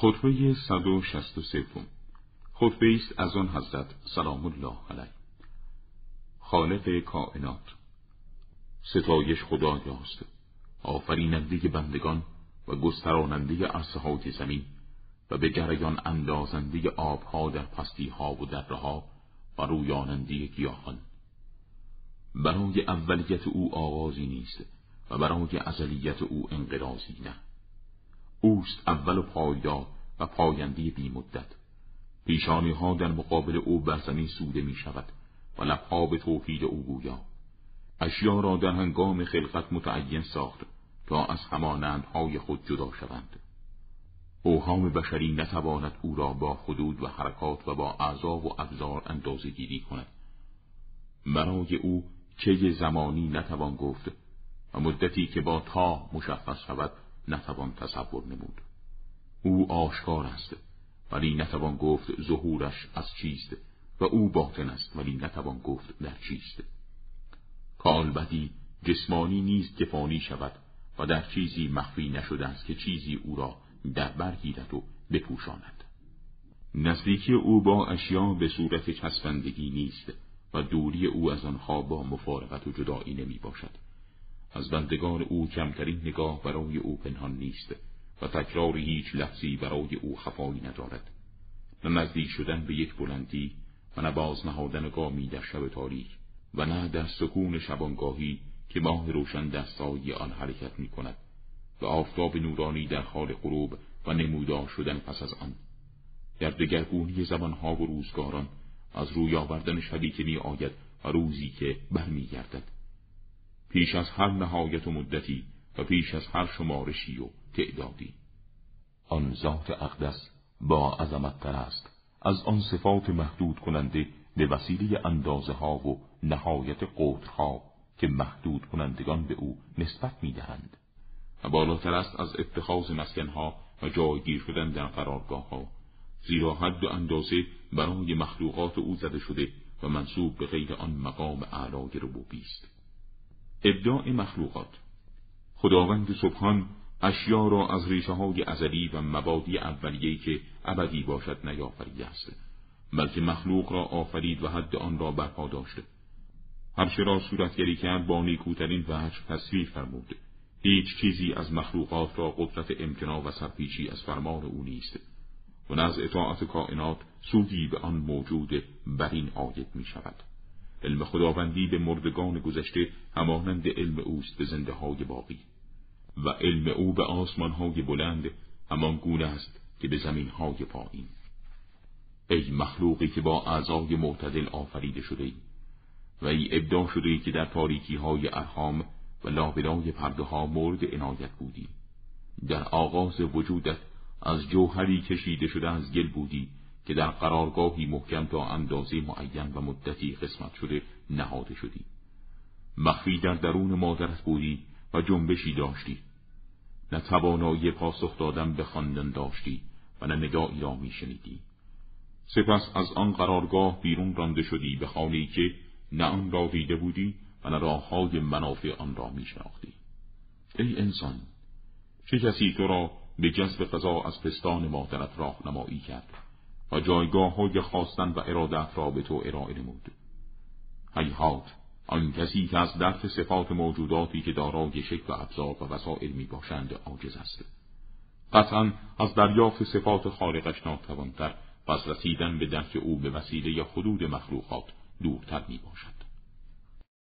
خطبه 163 خطبه است از آن حضرت سلام الله علیه. خالق کائنات. ستایش خدایاست آفریننده بندگان و گستراننده عرصه های زمین و به جریان اندازنده آبها در پستی ها و درها و رویاننده گیاهان. برای اولیت او آغازی نیست و برای ازلیت او انقراضی نه. اوست اول و پایدار و پاینده بی مدت پیشانی ها در مقابل او بر زمین سوده می شود و لبها به توحید او گویا. اشیا را در هنگام خلقت متعین ساخت تا از همانندهای خود جدا شوند. اوهام بشری نتواند او را با حدود و حرکات و با اعضا و ابزار اندازه گیری کند. برای او چه زمانی نتوان گفت و مدتی که با تا مشخص شود نتوان تصور نمود. او آشکار است ولی نتوان گفت ظهورش از چیست و او باطن است ولی نتوان گفت در چیست. کالبدی جسمانی نیست که فانی شود و در چیزی مخفی نشده است که چیزی او را در برگیرد و بپوشاند. نزدیکی او با اشیا به صورت چسبندگی نیست و دوری او از آنها با مفارقت و جدایی نمی باشد. از بندگان او کمترین نگاه برای او پنهان نیست و تکرار هیچ لفظی برای او خفایی ندارد. نه نزدیک شدن به یک بلندی و نه باز نهادن گامی در شب تاریک و نه در سکون شبانگاهی که ماه روشن در آن حرکت می کند و آفتاب نورانی در حال غروب و نمودار شدن پس از آن. در دگرگونی زمانها و روزگاران از روی آوردن شبی که می آید و روزی که برمیگردد. پیش از هر نهایت و مدتی و پیش از هر شمارشی و تعدادی. آن ذات اقدس با عظمت تر است. از آن صفات محدود کننده به وسیله اندازه ها و نهایت قدرها که محدود کنندگان به او نسبت می دهند و بالاتر است از اتخاذ مسکنها و جایگیر شدن در قرارگاه ها زیرا حد و اندازه برای مخلوقات او زده شده و منصوب به غیر آن مقام اعلای ربوبی است. ابداع مخلوقات. خداوند سبحان اشیا را از ریشه های ازلی و مبادی اولیهی که ابدی باشد نیافریده است. بلکه مخلوق را آفرید و حد آن را برپا داشته. هرچه را صورتگری کرد با نیکوترین وجه تصویر فرمود. هیچ چیزی از مخلوقات را قدرت امتنا و سرپیچی از فرمان او نیست. و نه از اطاعت کائنات سودی به آن موجود بر این آید می شود علم خداوندی به مردگان گذشته همانند علم اوست به زنده های باقی. و علم او به آسمان های بلند همان گونه است که به زمین های پایین. ای مخلوقی که با اعضای معتدل آفریده شده ای و ای ابدا شده ای که در تاریکی های ارهام و لابلای پرده ها مورد عنایت بودی. در آغاز وجودت از جوهری کشیده شده از گل بودی. که در قرارگاهی محکم تا اندازه معین و مدتی قسمت شده نهاده شدی. مخفی در درون مادرت بودی و جنبشی داشتی. نه توانایی پاسخ دادن به خواندن داشتی و نه ندایی را میشنیدی. سپس از آن قرارگاه بیرون رانده شدی به خانه‌ای که نه آن را دیده بودی و نه راههای منافع آن را میشناختی. ای انسان چه کسی تو را به جذب قضا از پستان مادرت راهنمایی کرد؟ و جایگاه های خواستن و ارادت را به تو ارائه نمود. حیحات آن کسی که از درک صفات موجوداتی که دارای شکل و ابزار و وسائل می باشند عاجز است. قطعا از دریافت صفات خالقش ناتوانتر و از رسیدن به درک او به وسیله حدود مخلوقات دورتر می باشد